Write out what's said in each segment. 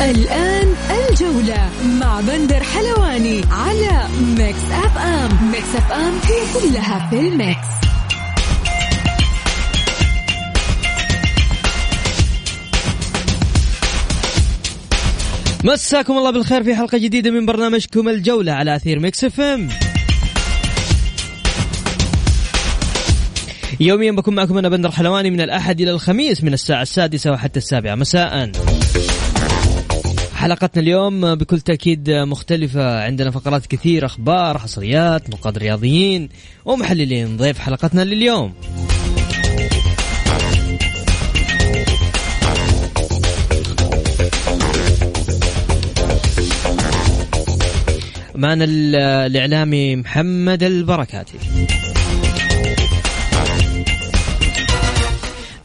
الآن الجولة مع بندر حلواني على Mix FM. Mix FM هي كلها في ال mix. مساكم الله بالخير في حلقة جديدة من برنامجكم الجولة على أثير Mix FM. يوميا بكون معكم أنا بندر حلواني من الأحد إلى الخميس من الساعة السادسة وحتى السابعة. مساءً. حلقتنا اليوم بكل تأكيد مختلفة. عندنا فقرات كثير أخبار حصريات نقاد رياضيين ومحللين ضيف حلقتنا لليوم. معنا الإعلامي محمد البركاتي.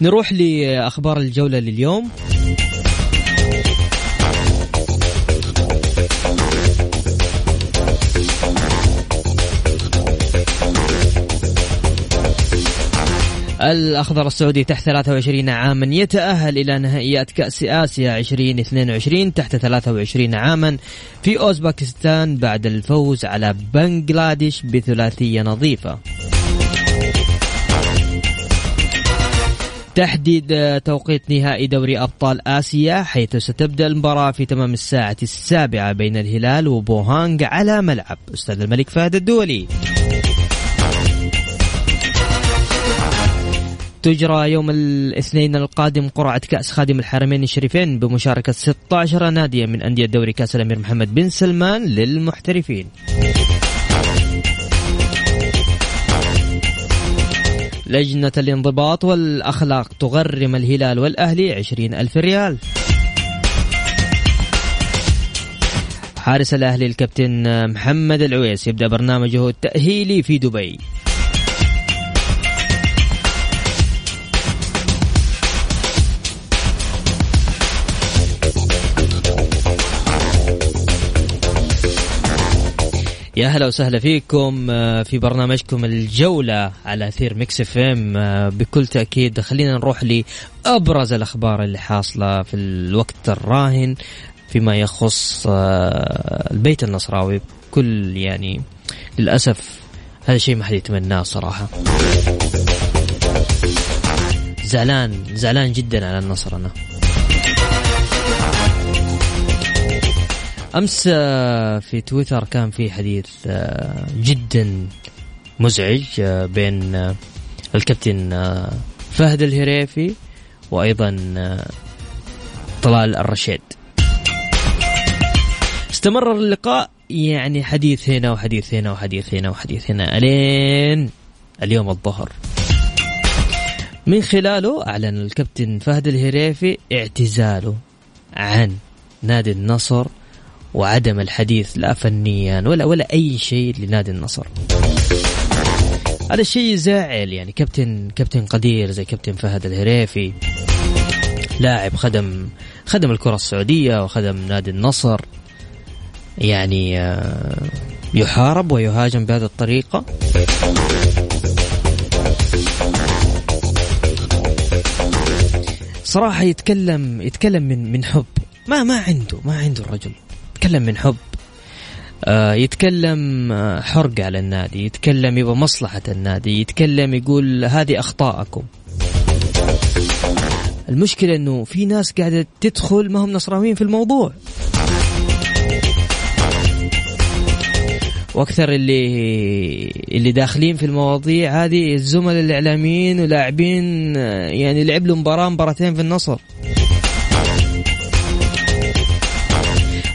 نروح لأخبار الجولة لليوم. الأخضر السعودي تحت 23 عاما يتأهل إلى نهائيات كأس آسيا 2022 تحت 23 عاما في أوزباكستان بعد الفوز على بنغلاديش بثلاثية نظيفة. تحديد توقيت نهائي دوري أبطال آسيا حيث ستبدأ المباراة في تمام الساعة السابعة بين الهلال وبوهانغ على ملعب. أستاذ الملك فهد الدولي. تجرى يوم الاثنين القادم قرعة كأس خادم الحرمين الشريفين بمشاركة 16 ناديا من أندية دوري كأس الأمير محمد بن سلمان للمحترفين. لجنة الانضباط والأخلاق تغرم الهلال والأهلي عشرين ألف ريال. حارس الأهلي الكابتن محمد العويس يبدأ برنامجه التأهيلي في دبي. يا هلا وسهلا فيكم آه، في برنامجكم الجولة على أثير Mix FM آه، بكل تأكيد خلينا نروح لأبرز الأخبار اللي حاصلة في الوقت الراهن فيما يخص آه، البيت النصراوي. بكل يعني للأسف هذا شيء ما حد يتمناه صراحة. زعلان زعلان جدا على النصر أنا. أمس آه، في تويتر كان في حديث آه، جدا مزعج آه، بين الكابتن فهد الهريفي وأيضا طلال الرشيد. استمر اللقاء يعني حديث هنا وحديث هنا وحديث هنا وحديث هنا ألين اليوم الظهر. من خلاله أعلن الكابتن فهد الهريفي اعتزاله عن نادي النصر وعدم الحديث لا فنيا ولا ولا أي شيء لنادي النصر. هذا الشيء يزعل يعني كابتن كابتن قدير زي كابتن فهد الهريفي لاعب خدم خدم الكرة السعودية وخدم نادي النصر يعني آه، يحارب ويهاجم بهذه الطريقة. صراحة يتكلم يتكلم من من حب. ما ما عنده ما عنده الرجل. يتكلم من حب آه، يتكلم آه، حرق على النادي يتكلم يبغى مصلحة النادي يتكلم يقول هذه أخطاءكم. المشكلة أنه في ناس قاعدة تدخل ما هم نصراويين في الموضوع. وأكثر اللي اللي داخلين في المواضيع هذه الزملاء الإعلاميين ولاعبين آه، يعني لعب له مباراة مباراتين في النصر.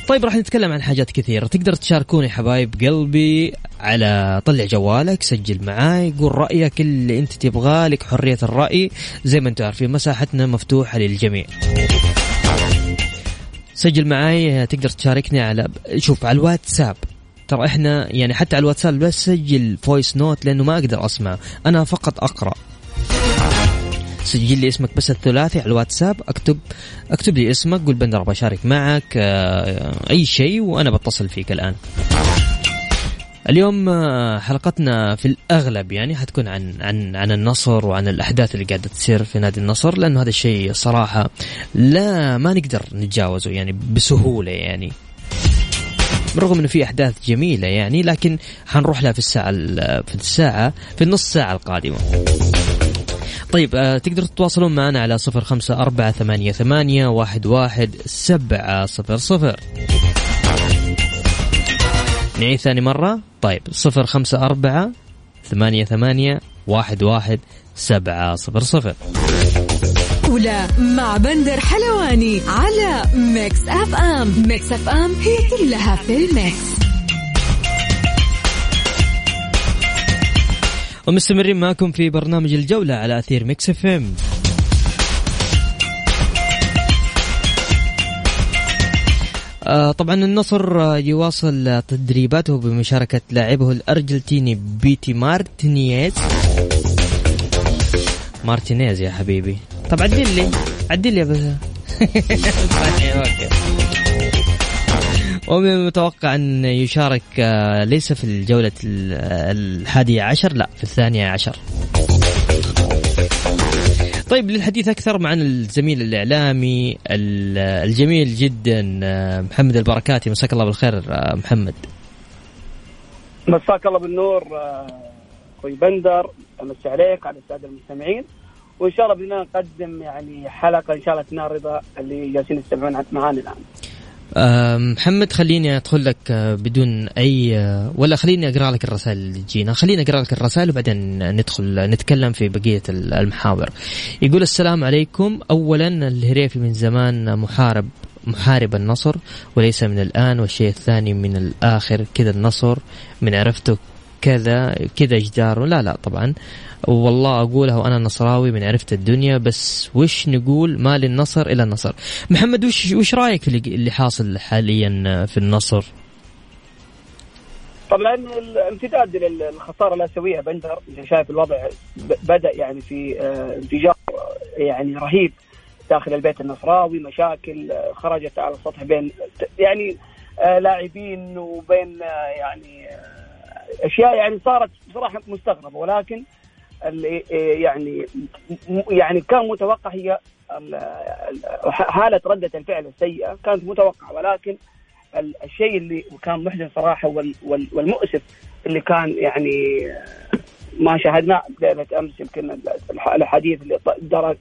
طيب راح نتكلم عن حاجات كثيرة. تقدر تشاركوني حبايب قلبي على طلع جوالك سجل معاي قول رأيك اللي أنت تبغاه لك حرية الرأي. زي ما أنتم عارفين مساحتنا مفتوحة للجميع. سجل معي تقدر تشاركني على شوف على الواتساب. ترى إحنا يعني حتى على الواتساب بس سجل voice note لأنه ما أقدر أسمع. أنا فقط أقرأ. سجل لي اسمك بس الثلاثي على الواتساب. اكتب اكتب لي اسمك قول بندر بشارك معك آه، أي شيء وأنا بتصل فيك الآن. اليوم آه، حلقتنا في الأغلب يعني حتكون عن عن عن النصر وعن الأحداث اللي قاعدة تصير في نادي النصر لأنه هذا الشيء صراحة لا ما نقدر نتجاوزه يعني بسهولة يعني. بالرغم إنه في أحداث جميلة يعني لكن حنروح لها في الساعة في الساعة في النص ساعة القادمة. طيب آه تقدروا تتواصلون معنا على صفر خمسة أربعة ثمانية, ثمانية واحد, واحد سبعة صفر صفر. نعيد ثاني مرة. طيب صفر خمسة أربعة ثمانية ثمانية واحد واحد سبعة صفر صفر. الجولة مع بندر حلواني على Mix FM. Mix FM هي كلها في ال mix. ومستمرين معكم في برنامج الجولة على أثير Mix FM. آه، طبعا النصر يواصل تدريباته بمشاركة لاعبه الأرجنتيني بيتي مارتينيز. مارتينيز يا حبيبي. طب عدل لي عدل لي بس. ومن المتوقع أن يشارك آه، ليس في الجولة الحادية عشر لا في الثانية عشر. طيب للحديث أكثر مع الزميل الإعلامي الجميل جدا آه، محمد البركاتي. مساك الله بالخير آه، محمد. مساك الله بالنور أخوي بندر. امسي عليك على السادة المستمعين. وإن شاء الله بدنا نقدم يعني حلقة إن شاء الله تنال رضا اللي جالسين يستمعون معانا الآن. محمد خليني أدخل لك آه، بدون أي آه، ولا خليني أقرأ لك الرسائل اللي تجينا. خليني أقرأ لك الرسائل وبعدين ندخل نتكلم في بقية المحاور. يقول السلام عليكم. اولا الهريفي من زمان محارب محارب النصر وليس من الآن والشيء الثاني من الآخر كذا النصر من عرفته كذا كذا جدار. لا لا طبعا. والله أقولها وأنا نصراوي من عرفت الدنيا بس وش نقول؟ ما للنصر إلى النصر. محمد وش وش رأيك في اللي حاصل حاليا في النصر؟ طبعا الامتداد للخسارة الاسيويه بندر انت شايف الوضع بدأ يعني في آه، انفجار يعني رهيب داخل البيت النصراوي. مشاكل آه، خرجت على السطح بين يعني آه، لاعبين وبين يعني أشياء يعني صارت بصراحة مستغربة ولكن اللي يعني يعني كان متوقع هي حالة ردة الفعل السيئة كانت متوقعة ولكن الشيء اللي كان محزن صراحة والمؤسف اللي كان يعني ما شاهدناه ليله أمس يمكن الحديث اللي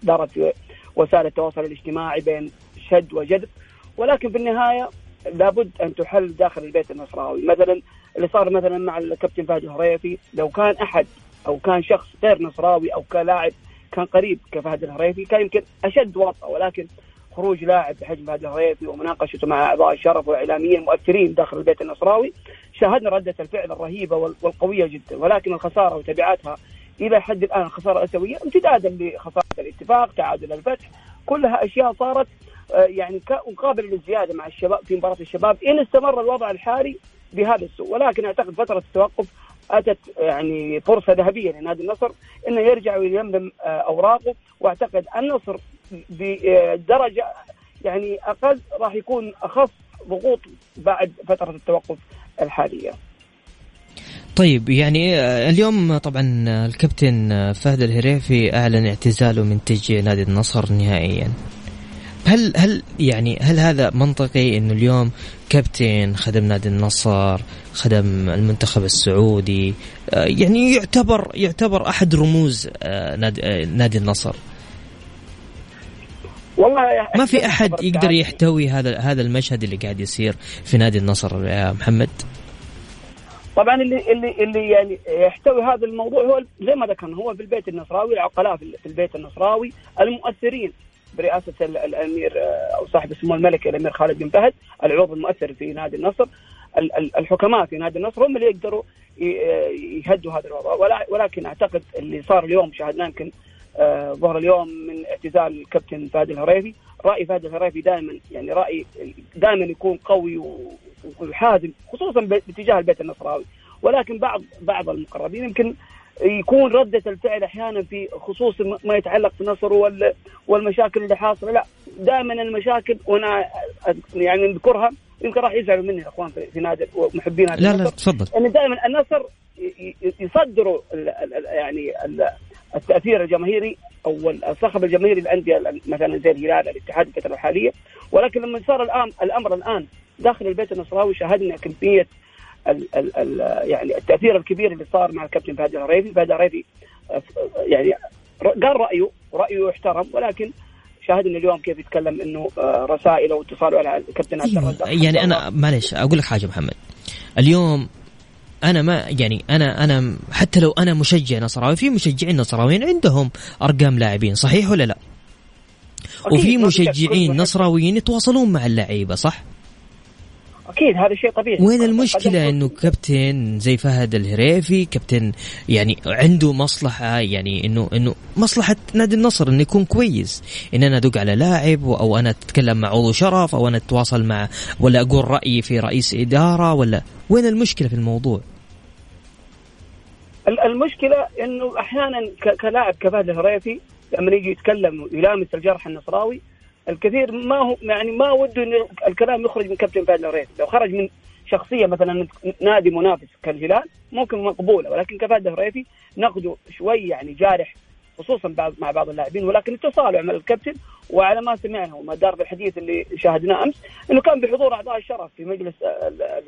دارت في وسائل التواصل الاجتماعي بين شد وجذب ولكن في النهاية لابد أن تحل داخل البيت النصراوي. مثلا اللي صار مثلا مع الكابتن فهد الهريفي لو كان أحد أو كان شخص غير نصراوي أو كلاعب كان قريب كفهد الهريفي كان يمكن أشد وطأة ولكن خروج لاعب بحجم فهد الهريفي ومناقشته مع أعضاء الشرف وإعلاميين مؤثرين داخل البيت النصراوي شاهدنا ردة الفعل الرهيبة والقوية جدا. ولكن الخسارة وتبعاتها إلى حد الآن الخساره الاسيويه امتدادا لخسارة الاتفاق تعادل الفتح كلها أشياء صارت يعني مقابل للزيادة مع الشباب في مباراة الشباب إن استمر الوضع الحالي بهذا السوء ولكن أعتقد فترة التوقف أتت يعني فرصة ذهبية لنادي النصر إنه يرجع ويلملم آه، أوراقه وأعتقد النصر بدرجه يعني أقل راح يكون أخف ضغوط بعد فترة التوقف الحالية. طيب يعني آه، اليوم طبعا الكابتن فهد الهريفي أعلن اعتزاله من تشجيع نادي النصر نهائيا. هل هل يعني هل هذا منطقي إنه اليوم كابتن خدم نادي النصر خدم المنتخب السعودي آه، يعني يعتبر يعتبر أحد رموز آه، نادي آه، نادي النصر؟ والله ما في أحد يقدر يحتوي هذا هذا المشهد اللي قاعد يصير في نادي النصر يا محمد؟ طبعا اللي اللي اللي يعني يحتوي هذا الموضوع هو زي ما ذكرنا هو في البيت النصراوي العقلاء في البيت النصراوي المؤثرين. برئاسة الأمير آه، أو صاحب السمو الملكي الأمير خالد بن فهد العضو المؤثر في نادي النصر. الحكماء في نادي النصر هم اللي يقدروا يهدوا هذا الوضع. ولكن أعتقد اللي صار اليوم شاهدناه يمكن آه، ظهر اليوم من اعتزال الكابتن فهد الهريفي. رأي فهد الهريفي دائما يعني رأي دائما يكون قوي وحازم خصوصا باتجاه البيت النصراوي. ولكن بعض بعض المقربين يمكن يكون ردة الفعل أحيانا في خصوص ما يتعلق بالنصر والمشاكل اللي حاصلة. لا دائما المشاكل وأنا يعني نذكرها يمكن راح يزعلوا مني الاخوان في نادي ومحبين لا لا تفضل. يعني دائما النصر يصدروا يعني التأثير الجماهيري أو الصخب الجماهيري الانديه مثلا زي الهلال الاتحاد الفترة الحالية. ولكن لما صار الان الأمر الآن داخل البيت النصراوي شاهدنا كمية ال ال ال يعني التأثير الكبير اللي صار مع الكابتن فهد الهريفي، فهد الهريفي يعني قال رأيه ورايه يحترم ولكن شاهدنا اليوم كيف يتكلم إنه آه، رسائله واتصاله على الكابتن عبد أيوه. يعني أنا معلش أقول لك حاجة محمد اليوم أنا ما يعني أنا أنا حتى لو أنا مشجع نصراوي في مشجعين نصراويين عندهم أرقام لاعبين صحيح ولا لا؟ وفي مشجعين نصراويين يتواصلون مع اللعيبة صح؟ أكيد هذا شيء طبيعي وين المشكلة إنه كابتن زي فهد الهريفي كابتن يعني عنده مصلحة يعني إنه إنه مصلحة نادي النصر إنه يكون كويس إن أنا أدق على لاعب أو أنا أتكلم مع عضو شرف أو أنا أتواصل مع ولا أقول رأيي في رئيس إدارة ولا وين المشكلة في الموضوع؟ المشكلة إنه أحيانا كلاعب كفهد الهريفي لما يجي يتكلم ويلامس الجرح النصراوي الكثير ما هو يعني ما وده ان الكلام يخرج من كابتن فهد الهريفي لو خرج من شخصية مثلا نادي منافس كالهلال ممكن مقبولة ولكن كفهد الهريفي نقده شوي يعني جارح خصوصا بعض مع بعض اللاعبين ولكن التصالح مع الكابتن وعلى ما سمعنا وما دار بالحديث اللي شاهدناه أمس إنه كان بحضور أعضاء الشرف في مجلس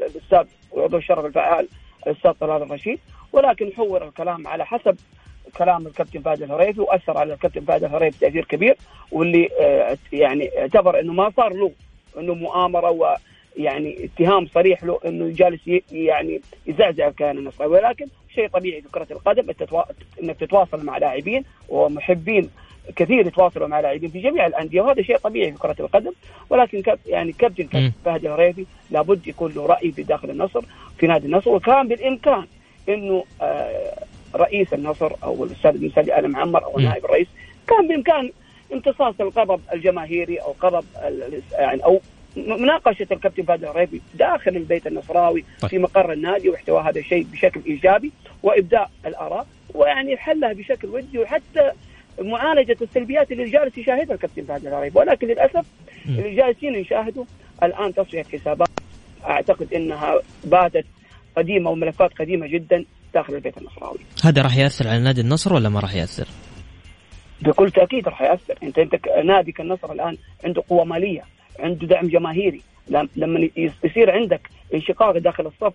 الأستاذ وعضو الشرف الفعال الأستاذ طلال الرشيد ولكن حور الكلام على حسب كلام الكابتن فهد الهريفي وأثر على الكابتن فهد الهريفي تأثير كبير واللي آه، يعني اعتبر إنه ما صار له إنه مؤامرة ويعني اتهام صريح له إنه جالس يعني يزعزع الكيان النصراوي ولكن شيء طبيعي في كرة القدم إنك تتواصل مع لاعبين ومحبين كثير يتواصلوا مع لاعبين في جميع الأندية وهذا شيء طبيعي في كرة القدم. ولكن كاب يعني كابتن فهد الهريفي لابد يكون له رأي في داخل النصر في نادي النصر وكان بالإمكان إنه آه رئيس النصر أو الأستاذ بن سعد ال معمر أو نائب الرئيس كان بإمكان امتصاص الغضب الجماهيري أو غضب يعني أو مناقشة الكابتن فهد الريبي داخل البيت النصراوي طيب. في مقر النادي واحتواء هذا الشيء بشكل إيجابي وابداء الآراء ويعني حلها بشكل ودي وحتى معالجة السلبيات اللي جالس يشاهدها الكابتن فهد الريبي ولكن للأسف اللي جالسين يشاهدوا الآن تصفيه حسابات أعتقد إنها باتت قديمة وملفات قديمة جدا داخل البيت النصراوي. هذا راح يأثر على نادي النصر ولا ما راح يأثر؟ بكل تأكيد راح يأثر، انت أنت ناديك النصر الآن عنده قوة مالية، عنده دعم جماهيري، لما يصير عندك انشقاق داخل الصف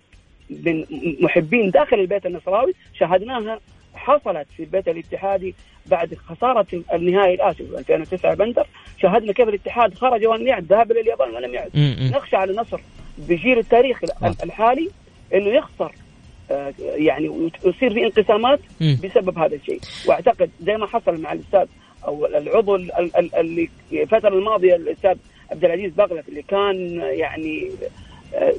من محبين داخل البيت النصراوي شاهدناها حصلت في البيت الاتحادي بعد خسارة النهائي الآسيوي 2009 بندر. شاهدنا كيف الاتحاد خرج ولم يعد ذهب إلى اليابان ولم يعد. نخشى على النصر بجيل التاريخي الحالي إنه يخسر يعني ويصير في انقسامات بسبب هذا الشيء. وأعتقد زي ما حصل مع الأستاذ أو العضو اللي الفترة الماضية الأستاذ عبد العزيز بغلف اللي كان يعني آه،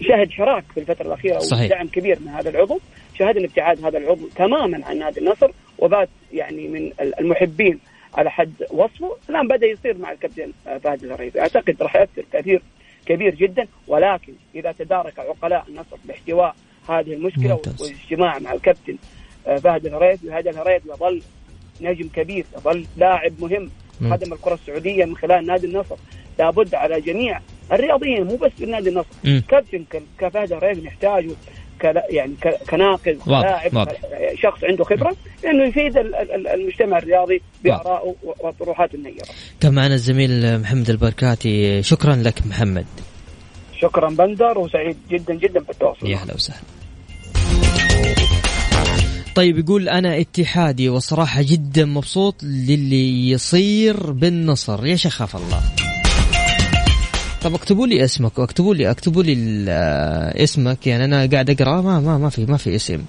شهد حراك في الفترة الأخيرة صحيح. ودعم كبير من هذا العضو. شاهدنا ابتعاد هذا العضو تماما عن نادي النصر وبات يعني من المحبين على حد وصفه. الآن بدأ يصير مع الكابتن آه، فهد الهريفي أعتقد راح ياثر تأثير كبير جدا. ولكن إذا تدارك عقلاء النصر باحتواء هذه المشكلة ممتاز. والاجتماع مع الكابتن آه، فهد الهريث وهذا الهريث يظل نجم كبير يظل لاعب مهم خدم الكرة السعودية من خلال نادي النصر. لابد على جميع الرياضيين مو بس في نادي النصر كابتن كفهد الهريث نحتاجه يعني كناقد لاعب شخص عنده خبرة إنه يفيد المجتمع الرياضي بارائه وطروحاته النيرة. كان معنا الزميل محمد البركاتي. شكرا لك محمد. شكرا بندر وسعيد جدا جدا بالتواصل. يا أهلا وسهلا. طيب يقول أنا اتحادي وصراحة جدا مبسوط للي يصير بالنصر. يا شيخ الله. طب اكتبوا لي اسمك واكتبوا لي اكتبوا لي اسمك. يعني أنا قاعد أقرأ ما ما ما في ما في اسم.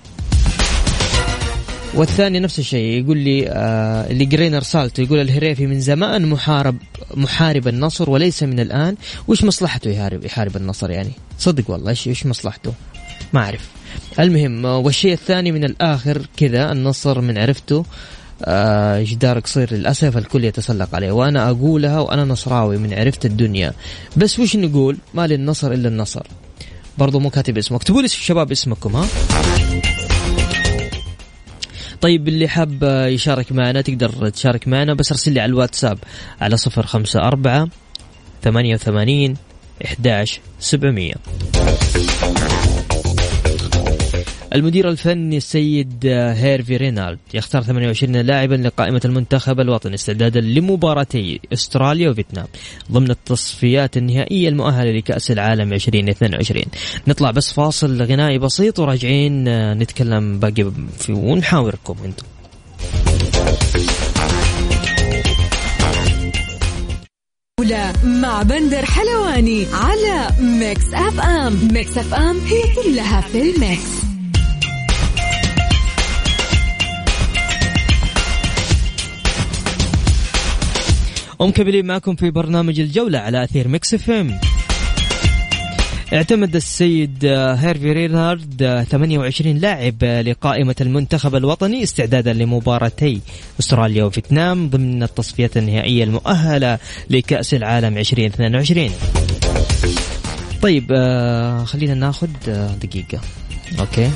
والثاني نفس الشيء يقول لي آه اللي قرينا رسالته يقول الهريفي من زمان محارب محارب النصر وليس من الآن. وش مصلحته يحارب يحارب النصر يعني؟ صدق والله إيش إيش مصلحته؟ ما أعرف. المهم والشيء الثاني من الآخر كذا النصر من عرفته آه جدار قصير للأسف الكل يتسلق عليه. وأنا أقولها وأنا نصراوي من عرفت الدنيا. بس وش نقول؟ ما للنصر إلا النصر. برضو مو كاتب اسمه اكتبوا لي شباب اسمكم ها؟ طيب اللي حاب يشارك معنا تقدر تشارك معنا بس ارسل لي على الواتساب على صفر خمسة أربعة ثمانية وثمانين إحداش سبعمية. المدير الفني السيد هيرفي رينالد يختار 28 لاعبا لقائمة المنتخب الوطني استعدادا لمباراتي أستراليا وفيتنام ضمن التصفيات النهائية المؤهلة لكأس العالم 2022 نطلع بس فاصل غنائي بسيط وراجعين نتكلم باقي ونحاوركم أنتم. مع بندر حلواني على Mix FM. Mix FM هي كلها في ال mix. ومكملين معكم في برنامج الجولة على أثير Mix FM. اعتمد السيد هيرفي رينارد 28 لاعب لقائمة المنتخب الوطني استعدادا لمباراتي أستراليا وفيتنام ضمن التصفيات النهائية المؤهلة لكأس العالم 2022 طيب آه، خلينا ناخذ آه، دقيقة. أوكي.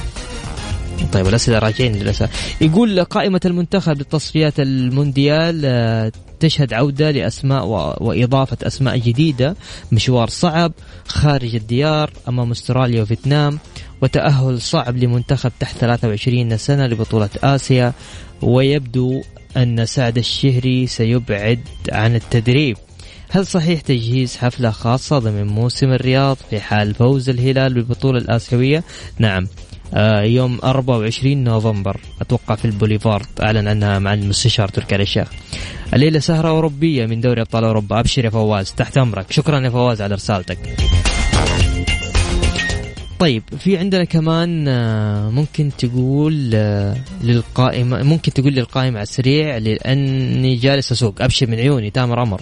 طيب الاسئله راجعين للأسف. يقول قائمة المنتخب للتصفيات المونديال آه، تشهد عودة لأسماء وإضافة أسماء جديدة. مشوار صعب خارج الديار أمام أستراليا وفيتنام. وتأهل صعب لمنتخب تحت 23 سنة لبطولة آسيا. ويبدو أن سعد الشهري سيبعد عن التدريب. هل صحيح تجهيز حفلة خاصة ضمن موسم الرياض في حال فوز الهلال بالبطولة الآسيوية؟ نعم. يوم 24 نوفمبر. أتوقع في البوليفارد. أعلن عنها مع المستشار تركي آل الشيخ. الليلة سهرة أوروبية من دوري أبطال أوروبا. أبشر يا فواز. تحت أمرك. شكرا يا فواز على رسالتك طيب في عندنا كمان آه، ممكن تقول آه، للقائمة ممكن تقول للقائمة على السريع لأني جالس أسوق أبشر من عيوني تامر أمر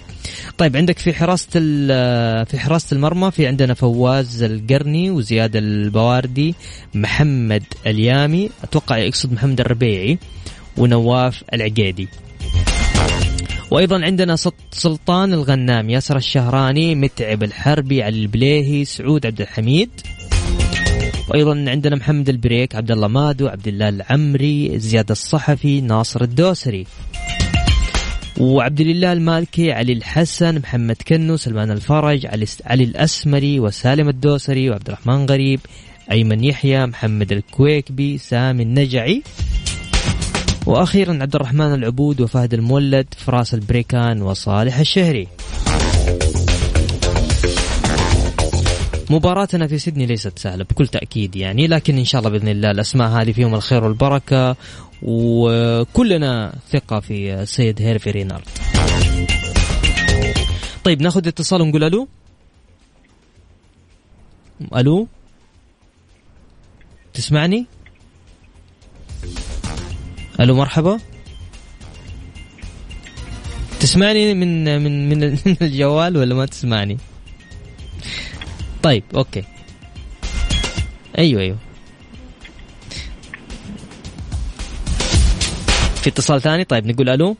طيب عندك في حراسة آه، في حراسة المرمى في عندنا فواز القرني وزياد البواردي محمد اليامي أتوقع يقصد محمد الربيعي ونواف العقيدي. وأيضا عندنا سلطان الغنام ياسر الشهراني متعب الحربي علي البليهي سعود عبد الحميد. وأيضا عندنا محمد البريك عبد الله مادو عبد الله العمري زياد الصحفي ناصر الدوسري. وعبد الله المالكي علي الحسن محمد كنو سلمان الفرج علي, علي الأسمري وسالم الدوسري وعبد الرحمن غريب أيمن يحيى محمد الكويكبي سامي النجعي. وأخيرا عبد الرحمن العبود وفهد المولد فراس البريكان وصالح الشهري. مباراتنا في سيدني ليست سهلة بكل تأكيد يعني لكن إن شاء الله بإذن الله الأسماء هذه فيهم الخير والبركة وكلنا ثقة في السيد هيرفي رينارد. طيب ناخذ اتصال ونقول ألو؟ ألو؟ تسمعني؟ ألو مرحبا. تسمعني من من من الجوال ولا ما تسمعني؟ طيب أوكي. أيوه أيوه. في اتصال ثاني؟ طيب نقول ألو.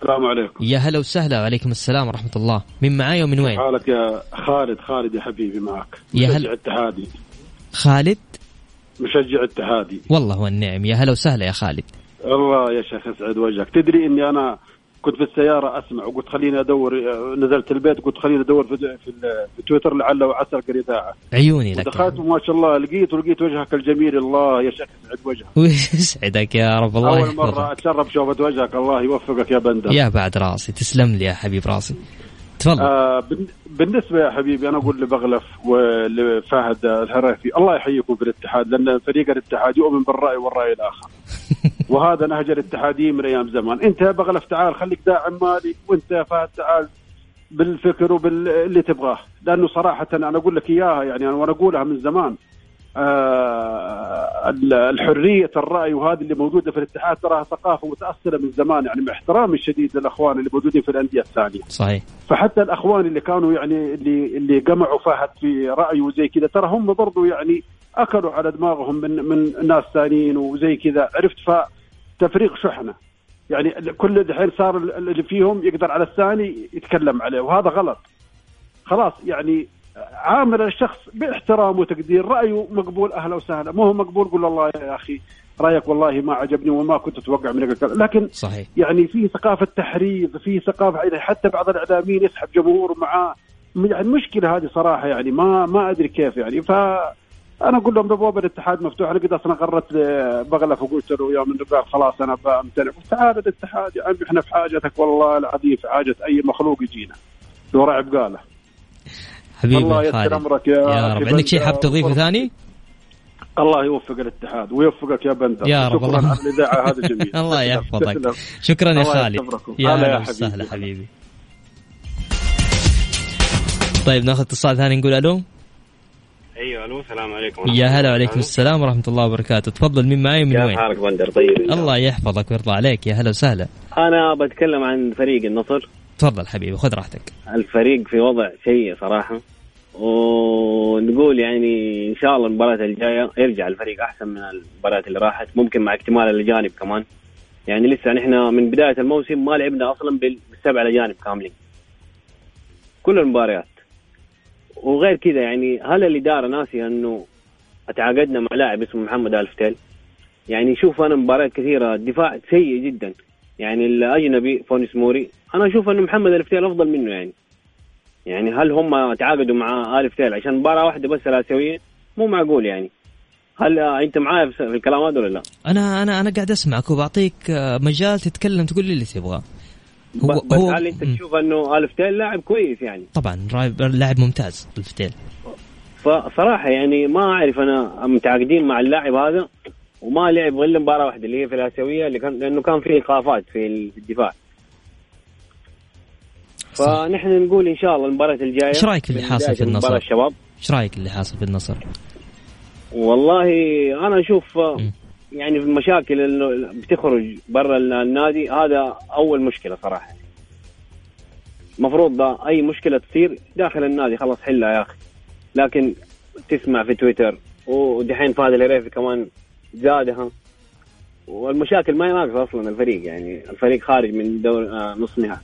السلام عليكم. يا هلا وسهلا وعليكم السلام ورحمة الله. من معاي ومن وين؟ حالك يا خالد خالد يا حبيبي معك. يا مشجع هلا اتحادي خالد؟ مشجع اتحادي والله والنعم يا هلا وسهلا يا خالد. الله يا شيخ يسعد وجهك. تدري إني أنا كنت في السيارة أسمع وقلت خليني أدور نزلت البيت قلت خليني أدور في في, في تويتر لعل وعسى القى عيوني لك. دخلت ما شاء الله لقيت ولقيت وجهك الجميل الله يا شيخ يسعد وجهك. ويسعدك يا رب الله أول مرة أتشرف شوفة وجهك الله يوفقك يا بندر. يا بعد راسي تسلم لي يا حبيب راسي. تفضل. آه بالنسبة يا حبيبي أنا أقول لبغلف ولفهد الهريفي الله يحييكم في الاتحاد لأن فريق الاتحاد يؤمن بالرأي والرأي الآخر. وهذا نهج الاتحاديين من أيام زمان. أنت يا بغلف تعال خليك داعم مالي وأنت يا فهد تعال بالفكر وباللي تبغاه. لأنه صراحة أنا أقول لك إياها يعني أنا وأنا أقولها من زمان. آه الحرية الرأي وهذه اللي موجودة في الاتحاد تراها ثقافة متأصلة من زمان يعني مع احترامي الشديد للأخوان اللي موجودين في الأندية الثانية. صحيح. فحتى الأخوان اللي كانوا يعني اللي اللي قمعوا فهد في رايه وزي كذا ترى هم برضو يعني أكلوا على دماغهم من من ناس ثانيين وزي كذا. عرفت؟ فتفريق شحنة. يعني كل دحين صار اللي فيهم يقدر على الثاني يتكلم عليه وهذا غلط. خلاص يعني عامل الشخص باحترام وتقدير رأيه مقبول أهلا وسهلا. مو هو مقبول قول الله يا أخي رأيك والله ما عجبني وما كنت أتوقع منك لكن صحيح. يعني في ثقافة تحريض في ثقافة يعني حتى بعض الإعلاميين يسحب جمهور معاه. يعني مشكلة هذه صراحة يعني ما ما أدري كيف يعني. ف أنا أقول لهم بوابه الاتحاد مفتوحه أنا قد أصلا قررت بغلف وقلت له يوم قال خلاص أنا بامتنع تعال الاتحاد يا عمي إحنا في حاجتك والله العظيم في حاجة أي مخلوق يجينا. لو رعب قاله. حبيبي الله يسر أمرك يا, يا رب. عندك شيء حاب تضيفه ثاني؟ الله يوفق الاتحاد ويوفقك يا بندر. يا رب شكرا على الإذاعة هذا جميل. الله يحفظك. شكرا يا خالد. يا أهلا وسهلا حبيبي. طيب ناخذ اتصال ثاني نقول ألو. أيوه ألو السلام عليكم يا هلا وعليكم السلام ورحمة الله وبركاته. تفضل مين معي من وين؟ حالك بندر طيب. الله يحفظك ويرضى عليك. يا هلا وسهلا. أنا بتكلم عن فريق النصر. تفضل حبيبي خذ راحتك. الفريق في وضع سيء صراحة ونقول يعني إن شاء الله المباراة الجاية يرجع الفريق أحسن من المباريات اللي راحت ممكن مع اكتمال الاجانب كمان. يعني لسه نحن من بداية الموسم ما لعبنا أصلا بالسبع الاجانب كاملين. كل المباريات. وغير كذا يعني هل الاداره ناسيه إنه تعاقدنا مع لاعب اسمه محمد الفتيل؟ يعني شوف أنا مباريات كثيرة الدفاع سيء جدا. يعني الأجنبي فونس موري أنا أشوف إنه محمد الفتيل أفضل منه يعني. يعني هل هم تعاقدوا مع الفتيل عشان مباراة واحدة بس الاسيويه مو معقول يعني. هل أنت معايا في الكلام هذا ولا لا؟ أنا أنا أنا قاعد أسمعك وبعطيك مجال تتكلم تقول لي اللي تبغاه. هو بس هو هل أنت تشوف أنه الف تيل لاعب كويس يعني؟ طبعا لاعب ممتاز الف تيل فصراحه يعني ما أعرف أنا متعاقدين مع اللاعب هذا وما لعب غير مباراة واحدة اللي هي في الآسيوية اللي كان لأنه كان في ايقافات في الدفاع فنحن نقول إن شاء الله المباراة الجاية إيش رأيك اللي حاصل في النصر؟ الشباب إيش رأيك اللي حاصل في النصر؟ والله أنا أشوف يعني في المشاكل اللي بتخرج برا النادي هذا أول مشكلة صراحة. المفروض أي مشكلة تصير داخل النادي خلاص حلها يا أخي. لكن تسمع في تويتر ودحين فهد الهريفي كمان زادها والمشاكل ما ناقصه أصلا الفريق يعني الفريق خارج من دور آه نص نهائي.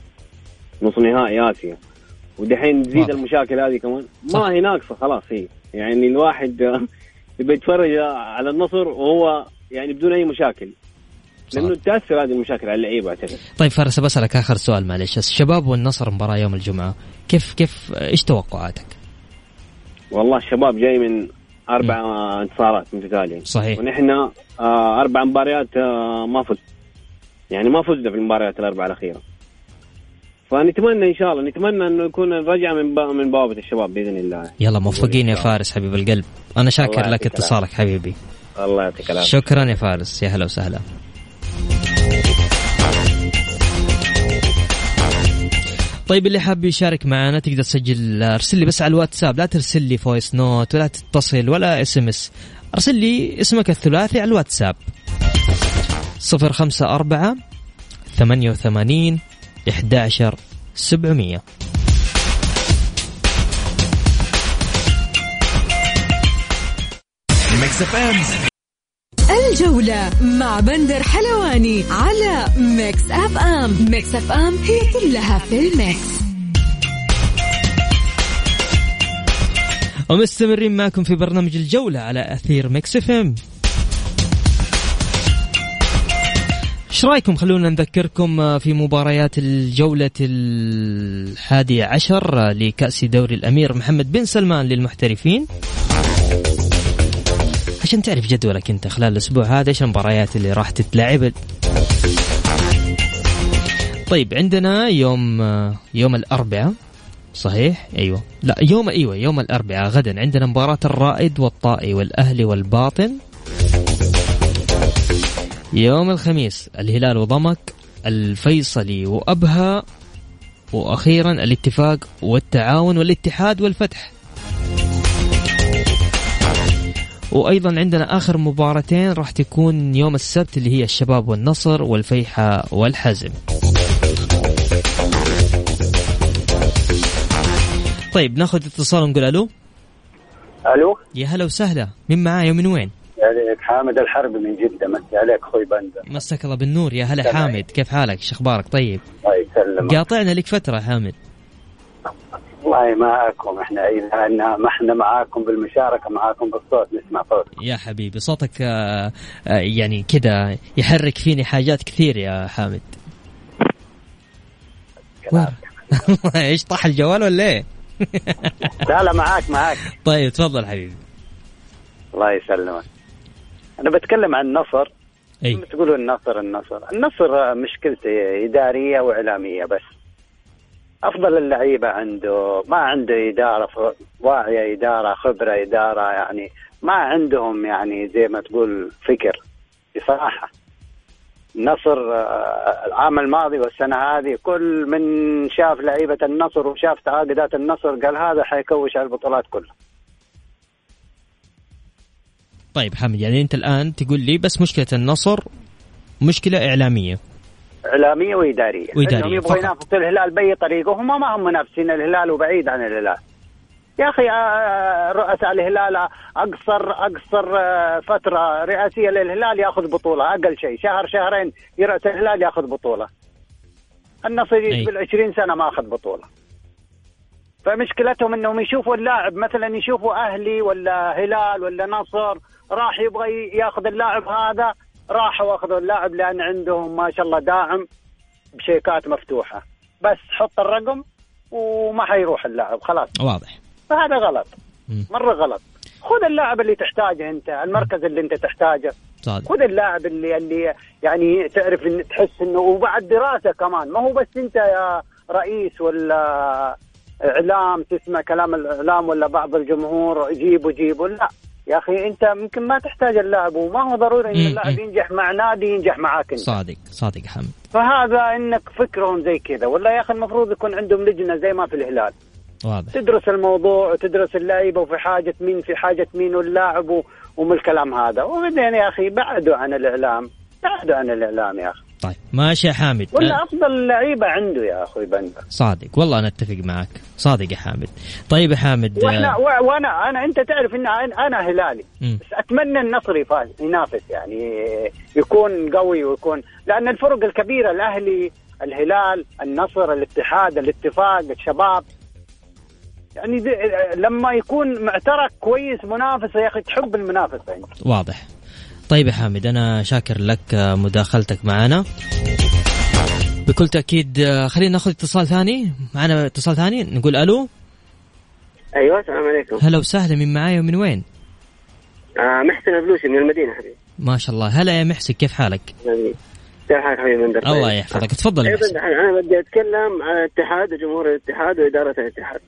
نص نهائي آسيا. ودحين تزيد المشاكل هذه كمان. ما هي ناقصة خلاص هي. يعني الواحد يبي يتفرج على النصر وهو يعني بدون أي مشاكل. لأنه تأثر هذه المشاكل على اللعيبة أعتقد. طيب فارس بسالك آخر سؤال معلش الشباب والنصر مباراة يوم الجمعة كيف كيف إيش توقعاتك؟ والله الشباب جاي من أربع م. انتصارات متتاليه صحيح. ونحن آه أربع مباريات آه ما فزنا. يعني ما فزنا في المباريات الأربعة الأخيرة. فنتمنى إن شاء الله نتمنى إنه يكون الرجعة من من بوابة الشباب بإذن الله. يلا موفقين يا فارس حبيب القلب. أنا شاكر لك اتصالك حبيبي. الله يعطيك العافية. شكرا يا فارس. يا هلا وسهلا. طيب اللي حاب يشارك معنا تقدر تسجل ارسل لي بس على الواتساب. لا ترسل لي voice note ولا تتصل ولا SMS ارسل لي اسمك الثلاثي على الواتساب. صفر خمسة أربعة ثمانية وثمانين 11 700 الجولة مع بندر حلواني على Mix FM. Mix FM هي كلها في ال mix. ومستمرين معكم في برنامج الجولة على أثير Mix FM. إيش رأيكم؟ خلونا نذكركم في مباريات الجولة الحادية عشر لكأس دوري الأمير محمد بن سلمان للمحترفين. عشان تعرف جدولك انت خلال الأسبوع هذا إيش المباريات اللي راح تتلعب. طيب عندنا يوم يوم الأربعاء صحيح؟ أيوه. لا يوم أيوه يوم الأربعاء غدا. عندنا مباراة الرائد والطائي والأهلي والباطن. يوم الخميس الهلال وضمك الفيصلي وأبها وأخيرا الاتفاق والتعاون والاتحاد والفتح. وأيضا عندنا آخر مباراتين راح تكون يوم السبت اللي هي الشباب والنصر والفيحة والحزم. طيب ناخذ اتصال ونقول ألو. ألو. يا هلا وسهلا. مين معايا ومن وين؟ عليك حامد الحرب من جدة. مسي عليك أخوي بندر. مساك الله بالنور. يا هلا حامد. كيف حالك؟ شو أخبارك؟ طيب. الله يسلمك. قاطعنا لك فترة حامد. والله معاكم. إحنا إذا ما إحنا معاكم بالمشاركة معاكم بالصوت نسمع صوت يا حبيبي صوتك آه، آه، يعني كذا يحرك فيني حاجات كثير يا حامد؟ إيش طاح الجوال ولا إيه؟ لا لا معاك معاك. طيب تفضل حبيبي. الله يسلمك. أنا بتكلم عن النصر إي. تقولوا النصر النصر النصر مشكلته إدارية وإعلامية بس. أفضل اللعيبة عنده. ما عنده إدارة واعية إدارة خبرة إدارة يعني ما عندهم يعني زي ما تقول فكر. بصراحة النصر آه، العام الماضي والسنة هذه كل من شاف لعيبة النصر وشاف تعاقدات النصر قال هذا حيكوش على البطولات كلها. طيب حامد يعني أنت الآن تقول لي بس مشكلة النصر مشكلة إعلامية. إعلامية وإدارية. وإدارية انهم يبغوا. ينافسوا الهلال بأي طريقة هم ما هم منافسين الهلال وبعيد عن الهلال. يا أخي آه، رؤساء الهلال أقصر أقصر آه، فترة رئاسية للهلال يأخذ بطولة أقل شيء. شهر شهرين يرأس الهلال يأخذ بطولة. النصر أي. يجي بالعشرين سنة ما أخذ بطولة. فمشكلتهم إنهم يشوفوا اللاعب مثلا يشوفوا أهلي ولا هلال ولا نصر راح يبغى يأخذ اللاعب هذا راحوا اخذوا اللاعب لأن عندهم ما شاء الله داعم بشيكات مفتوحة. بس حط الرقم وما حيروح اللاعب خلاص. واضح. فهذا غلط. مرة غلط. خذ اللاعب اللي تحتاجه أنت المركز اللي أنت تحتاجه. صادق. خذ اللاعب اللي اللي يعني تعرف ان تحس إنه وبعد دراسة كمان. ما هو بس أنت يا رئيس ولا إعلام تسمع كلام الإعلام ولا بعض الجمهور جيبوا جيبوا لا. يا أخي أنت ممكن ما تحتاج اللاعب وما هو ضروري إن اللاعب. ينجح مع نادي ينجح معاك أنت. صادق صادق حامد فهذا إنك فكرهم زي كذا. ولا يا أخي المفروض يكون عندهم لجنة زي ما في الهلال. واضح. تدرس الموضوع وتدرس اللعيبة وفي حاجة مين في حاجة مين واللاعب ومن الكلام هذا. وبعدين يا أخي بعدوا عن الإعلام. بعدوا عن الإعلام يا أخي. طيب. ماشي يا حامد. ولا أه، أفضل لعيبة عنده يا أخوي بندر. صادق. والله أنا أتفق معك. صادق يا حامد. طيب يا حامد وإحنا آه، و- وأنا أنا أنت تعرف إن أنا أنا هلالي. مم. بس أتمنى النصر يفاز ينافس يعني يكون قوي ويكون لأن الفرق الكبيرة الأهلي الهلال النصر الاتحاد الاتفاق الشباب. يعني لما يكون معترك كويس منافسة يا أخي تحب المنافسة أنت. واضح. طيب يا حامد أنا شاكر لك آه، مداخلتك معنا بكل تأكيد آه، خلينا ناخذ اتصال ثاني. معنا اتصال ثاني نقول ألو. أيوه السلام عليكم. هلا وسهلا من معاي ومن وين؟ آه محسن البلوشي من المدينة حبيبي. ما شاء الله. هلا يا محسن كيف حالك؟ حبيبي. كيف حالك حبيبي من درب الله يحفظك. تفضل يا محسن. أنا بدي أتكلم عن الاتحاد وجمهور الاتحاد وإدارة الاتحاد.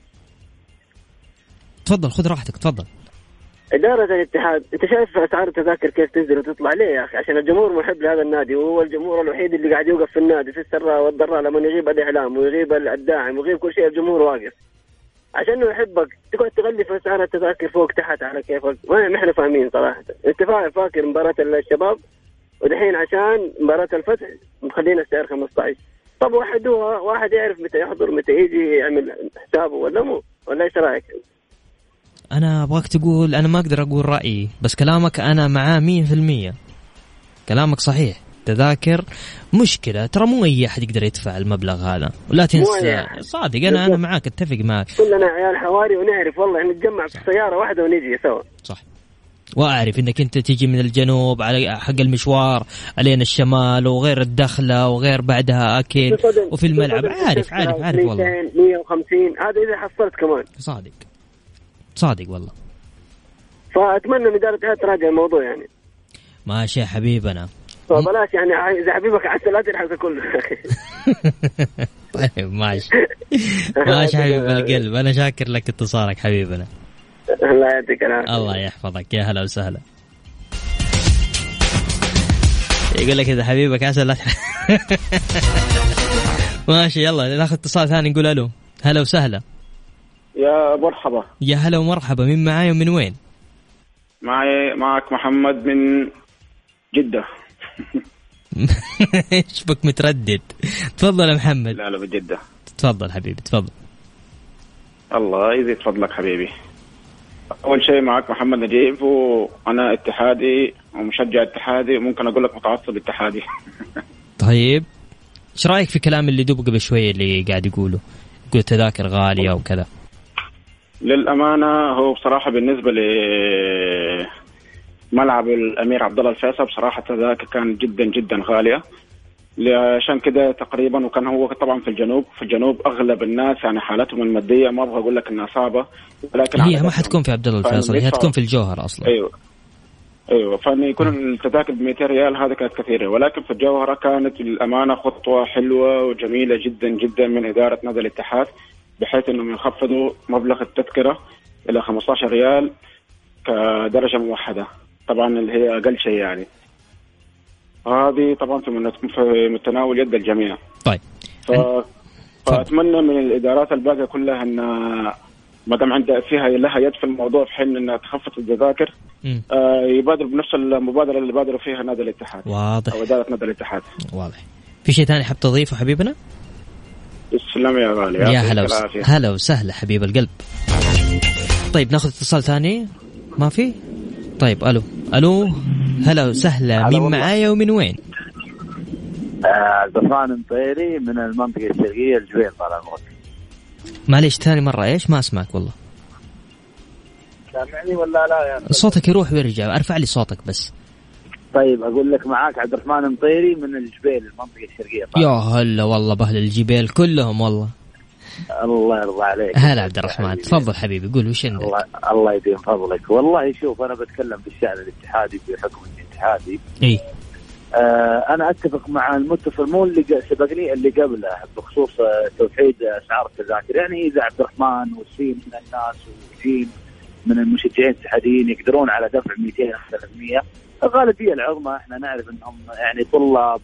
تفضل خذ راحتك تفضل. إدارة الاتحاد أنت شايف أسعار التذاكر كيف تنزل وتطلع ليه يا أخي؟ عشان الجمهور محب لهذا النادي وهو الجمهور الوحيد اللي قاعد يوقف في النادي في السراء والضراء لما يغيب الإعلام ويغيب الداعم ويغيب كل شيء الجمهور واقف. عشان يحبك تقعد تغلي في أسعار التذاكر فوق تحت على كيفك. ما إحنا فاهمين صراحة. أنت فا- فاكر مباراة الشباب؟ ودحين عشان مباراة الفتح مخلينا السعر 15 طب وحدوها واحد يعرف متى يحضر متى يجي يعمل حسابه ولا مو؟ ولا إيش رأيك؟ أنا أبغاك تقول أنا ما أقدر أقول رأيي بس كلامك أنا معاه مية في المية. كلامك صحيح. تذاكر مشكلة ترى مو أي أحد يقدر يدفع المبلغ هذا. ولا تنسى. صادق أنا أنا. معاك أتفق معك كلنا عيال حواري ونعرف والله نتجمع في سيارة واحدة ونجي سوا. صح. وأعرف إنك أنت تيجي من الجنوب على حق المشوار علينا الشمال وغير الدخلة وغير بعدها اكل وفي الملعب. عارف عارف عارف والله. 200 150 هذا إذا حصلت كمان. صادق. صادق والله. فأتمنى ان اداره الاتحاد تراجع الموضوع يعني. ماشي يا حبيبنا فبلاش يعني إذا حبيبك عسل لا تلحق كله. طيب ماشي. ماشي حبيب القلب. أنا شاكر لك اتصالك حبيبنا الله يعطيك العافية. الله يحفظك. يا هلا وسهلا. يقول لك إذا حبيبك عسل لا ماشي يلا ناخذ اتصال ثاني نقول ألو. هلا وسهلا. يا مرحبا. يا هلا ومرحبا. مين معاي ومن وين؟ معي معك محمد من جدة. إيش بك متردد؟ تفضل يا محمد. لا لا بجدة تفضل حبيبي تفضل. الله يزيد فضلك حبيبي. أول شيء معك محمد نجيب وأنا اتحادي ومشجع اتحادي وممكن أقول لك متعصب اتحادي. طيب إيش رأيك في كلام اللي دوب قبل شوية اللي قاعد يقوله؟ يقول تذاكر غالية وكذا. للأمانة هو بصراحة بالنسبة ل ملعب الأمير عبد الله الفيصل بصراحة التذاكر كانت جدا جدا غالية. عشان كده تقريبا وكان هو طبعا في الجنوب في الجنوب أغلب الناس يعني حالتهم المادية ما أبغى أقول لك إنها صعبة ولكن هي ما حتكون في عبد الله الفيصل هي حتكون في الجوهر أصلا. أيوه. أيوه. فإن يكون التذاكر ب 200 ريال هذا كانت كثيرة. ولكن في الجوهرة كانت للأمانة خطوة حلوة وجميلة جدا جدا من إدارة نادي الاتحاد. بحيث إنهم يخفضوا مبلغ التذكرة إلى 15 ريال كدرجة موحدة. طبعا اللي هي أقل شيء يعني. هذه طبعا في متناول يد الجميع. طيب. ف... فأتمنى من الإدارات الباقية كلها إن ما دام عندها فيها لها يد في الموضوع في حين إنها تخفض التذاكر آه يبادر بنفس المبادرة اللي بادروا فيها نادي الاتحاد. واضح. أو إدارة نادي الاتحاد. واضح. في شيء ثاني حاب تضيفه حبيبنا؟ تسلم يا غالي. يا هلا وس... هلا وسهلا حبيب القلب. طيب ناخذ اتصال ثاني؟ ما في؟ طيب ألو. ألو؟ هلا وسهلا. مين معايا ومن وين؟ عبد الرحمن مطيري من المنطقة الشرقية الجوين طال عمرك. معليش ثاني مرة. إيش؟ ما أسمعك والله. سامعني ولا لا يعني صوتك يروح ويرجع. أرفع لي صوتك بس. طيب أقول لك معاك عبد الرحمن مطيري من الجبيل المنطقة الشرقية. طبعا. يا هلا والله بأهل الجبيل كلهم والله. الله يرضى عليك. هلا عبد الرحمن تفضل حبيبي قول وش عندك؟ الله, الله يديم فضلك. والله شوف أنا بتكلم بالشان الاتحادي بحكم إني اتحادي. اي آه أنا أتفق مع المتصل مو اللي سبقني اللي قبله بخصوص توحيد اسعار التذاكر. يعني إذا عبد الرحمن وسين من الناس وجيم من المشجعين الاتحاديين يقدرون على دفع 200 300 الغالبيه العظمى إحنا نعرف إنهم يعني طلاب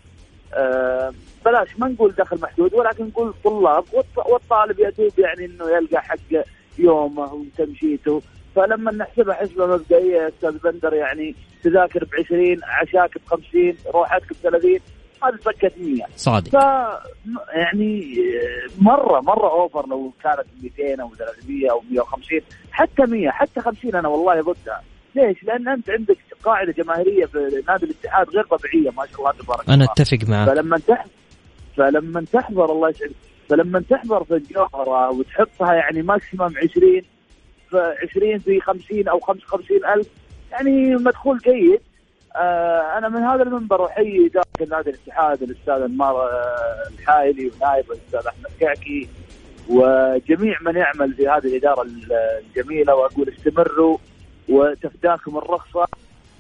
آه بلاش ما نقول دخل محدود ولكن نقول طلاب والطالب يدوب يعني إنه يلقى حق يومه وتمشيته. فلما نحسبها حسبة مبدئية أستاذ بندر يعني تذاكر ب 20 عشاك ب 50 روحتك ب 30 هذه سكت 100 صادق. ف يعني مرة مرة أوفر لو كانت 200 أو 300 أو 150 حتى 100 حتى 50 أنا والله ضدها ليش؟ لأن أنت عندك قاعدة جماهيرية في نادي الاتحاد غير طبيعية ما شاء الله تبارك الله. أنا أتفق معك. فلما تحضر فلما تحضر الله يسعدك. فلما تحضر في الجوهرة وتحطها يعني ماكسيمم 20 ف 20 في 50 أو 55 ألف يعني مدخول جيد. آه أنا من هذا المنبر أحيي إدارة نادي الاتحاد الأستاذ انمار الحايلي ونائب الأستاذ أحمد كعكي وجميع من يعمل في هذه الإدارة الجميلة وأقول استمروا. وتفداكم الرخصة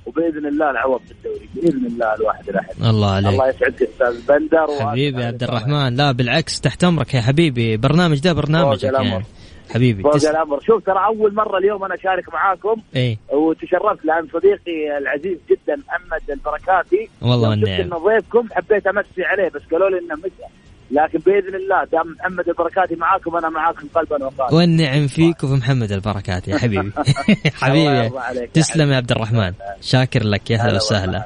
وبإذن الله العوض بالدوري بإذن الله الواحد الأحد. الله عليك. الله يسعدك أستاذ بندر حبيبي عبد الرحمن. لا بالعكس تحت امرك يا حبيبي. برنامج ده برنامجك يعني. حبيبي فوق تس... الأمر. شوف ترى أول مرة اليوم أنا أشارك معاكم. إيه. وتشرفت لأن صديقي العزيز جدا محمد البركاتي. والله والنعم. إنه ضيفكم حبيت أمسي عليه بس قالوا لي إنه مشى. لكن بإذن الله دام محمد البركاتي معاكم أنا معاكم قلبا وقالبا. والنعم فيك وفي محمد البركاتي يا حبيبي. حبيبي. تسلم يا عبد الرحمن. شاكر لك. يا هلا وسهلا.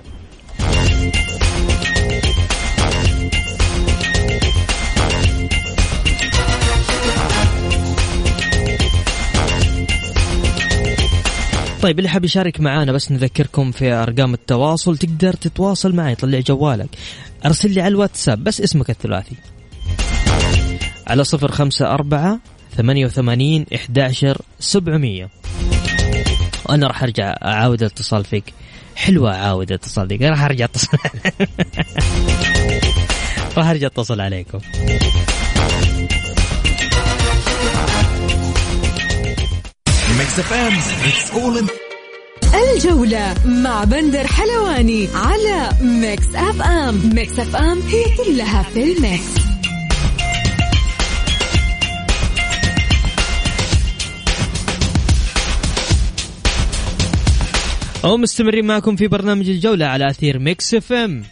طيب اللي حاب يشارك معانا بس نذكركم في أرقام التواصل تقدر تتواصل معي طلع جوالك. أرسل لي على الواتساب بس اسمك الثلاثي. على صفر خمسة أربعة ثمانية وثمانين إحداشر سبعمية. وأنا راح أرجع أعاود الاتصال فيك. حلوة أعاود الاتصال فيك. راح أرجع أتصل. راح أرجع أتصل عليكم. الجولة مع بندر حلواني على Mix FM Mix FM هي كلها في الميكس. ومستمرين معكم في برنامج الجولة على أثير ميكس إف إم.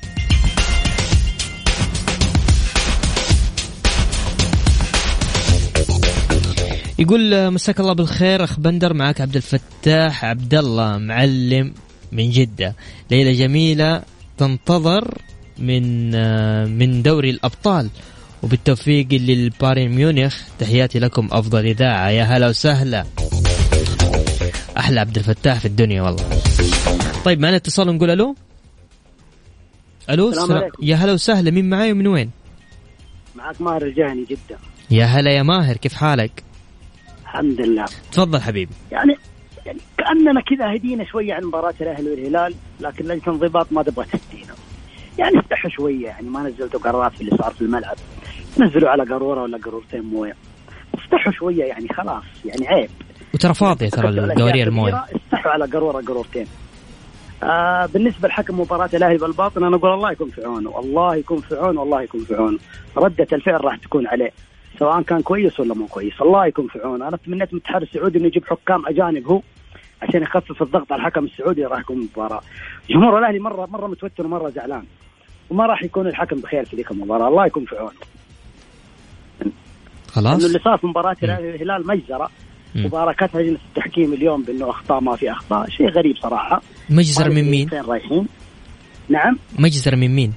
يقول مساك الله بالخير أخ بندر معك عبد الفتاح عبد الله معلم من جدة. ليلة جميلة تنتظر من من دوري الأبطال. وبالتوفيق للبايرن ميونخ تحياتي لكم أفضل إذاعة. يا هلا وسهلا. أحلى عبد الفتاح في الدنيا والله. طيب معنا اتصال نقول ألو؟ ألو السلام عليكم. يا هلا وسهلا. مين معاي ومن وين؟ معك ماهر الجهني جدا يا هلا يا ماهر كيف حالك؟ الحمد لله. تفضل حبيبي. يعني يعني كأننا كذا هدينا شوية عن مباراة الأهلي والهلال لكن لجنه الانضباط ما تبغى تهدينا. يعني استحوا شوية يعني ما نزلتوا قرارات في اللي صار في الملعب. نزلوا على قارورة ولا قارورتين موية. استحوا شوية يعني خلاص يعني عيب. وترى فاضية ترى القوارير الموية. استحوا على قاروره قارورتين آه بالنسبة لحكم مباراة الأهلي بالباطن أنا أقول الله يكون في عونه. الله يكون في عونه والله يكون في عونه. ردة الفعل راح تكون عليه سواء كان كويس ولا مو كويس. الله يكون في عونه. أنا تمنيت من الاتحاد السعودي إنه يجيب حكام أجانب هو عشان يخفف الضغط على الحكم السعودي راح يكون المباراه جمهور الأهلي مره مرة متوتر ومرة زعلان. وما راح يكون الحكم بخير في ذيك المباراة. الله يكون في عونه. خلاص. اللي صار في مباراة والهلال مجزرة. مم. وباركتها لجنه التحكيم اليوم بأنه أخطاء ما في أخطاء. شيء غريب صراحة. مجزر من ندري مين؟ فين رايحين؟ نعم. مجزر من مين؟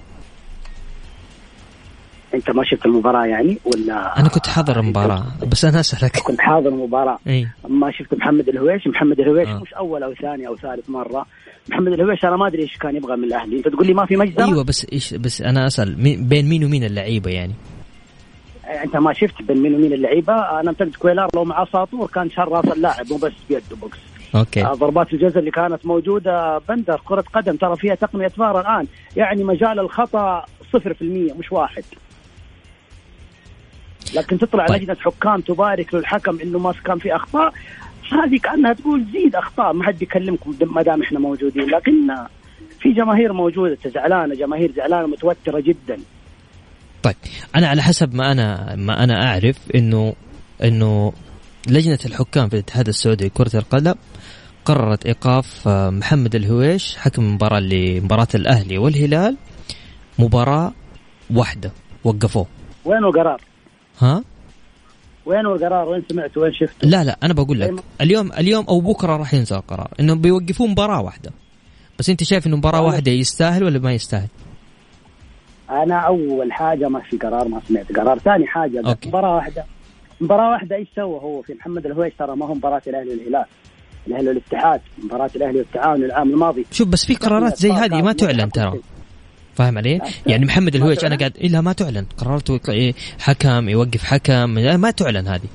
أنت ما شفت المباراة يعني ولا؟ أنا كنت حاضر المباراة بس أنا أسألك. كنت حاضر المباراة. إي. ما شفت محمد الهويش؟ محمد الهويش آه. مش أول أو ثاني أو ثالث مرة. محمد الهويش أنا ما أدري إيش كان يبغى من الأهلي. أنت تقول لي ما في مجزرة؟ أيوه بس إيش بس أنا أسأل مين بين مين ومين اللعيبة يعني؟ انت ما شفت بين مين ومين اللعيبة أنا اعتقد كويلار لو معاه ساطور كان شال راس اللاعب مو بس بيده بوكس. أوكي. آه، ضربات الجزاء اللي كانت موجودة بندر كرة قدم ترى فيها تقنية فار الآن. يعني مجال الخطأ 0% مش واحد. لكن تطلع طيب. لجنة حكام تبارك للحكم إنه ما كان في أخطاء. هذه كأنها تقول زيد أخطاء ما حد يكلمكم ما دام إحنا موجودين. لكن في جماهير موجودة زعلانة جماهير زعلانة متوترة جدا. طيب أنا على حسب ما أنا ما أنا أعرف إنه إنه لجنة الحكام في الاتحاد السعودي لكرة القدم قررت إيقاف آه، محمد الهويش حكم المباراه لمباراه الأهلي والهلال مباراة واحدة وقفوه وين القرار؟ ها وين القرار؟ وين سمعت وين شفت؟ لا لا أنا بقول لك اليوم اليوم أو بكرة راح ينزل القرار انهم بيوقفون مباراة واحدة بس أنت شايف إنه مباراة واحدة يستاهل ولا ما يستاهل؟ أنا أول حاجة ما في قرار ما سمعت. قرار ثاني حاجة. مباراة واحدة. مباراة واحدة إيش سوى هو؟ في محمد الهويش ترى ما هو مباراة الأهلي والهلال. الأهلي والاتحاد. مباراة الأهلي والتعاون العام الماضي. شوف بس في قرارات زي هذه ما تعلن ترى. فاهم علي؟ يعني محمد الهويش أنا قاعد إلا ما تعلن. قررت إيه، حكم يوقف حكم. ما تعلن هذه.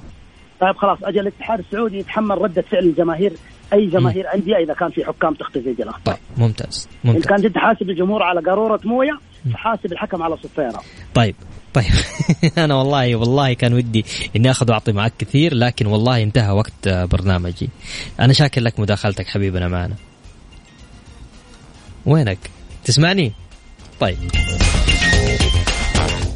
طيب خلاص أجل الاتحاد السعودي يتحمل ردة فعل الجماهير. أي جماهير أندية إذا كان في حكام تخطي زي الاخطاء طيب ممتاز إن ممتاز كانت أنت حاسب الجمهور على قارورة موية فحاسب الحكم على صفيره طيب طيب. أنا والله والله كان ودي إني أخذ وأعطي معك كثير لكن والله انتهى وقت برنامجي. أنا شاكر لك مداخلتك حبيبنا معنا. وينك؟ تسمعني؟ طيب.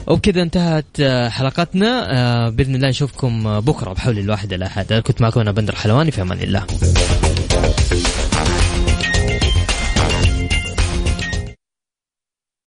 وبكذا انتهت آه، حلقتنا. آه، بإذن الله نشوفكم بكرة بحول الواحد الاحد كنت معكم أنا بندر حلواني في أمان الله.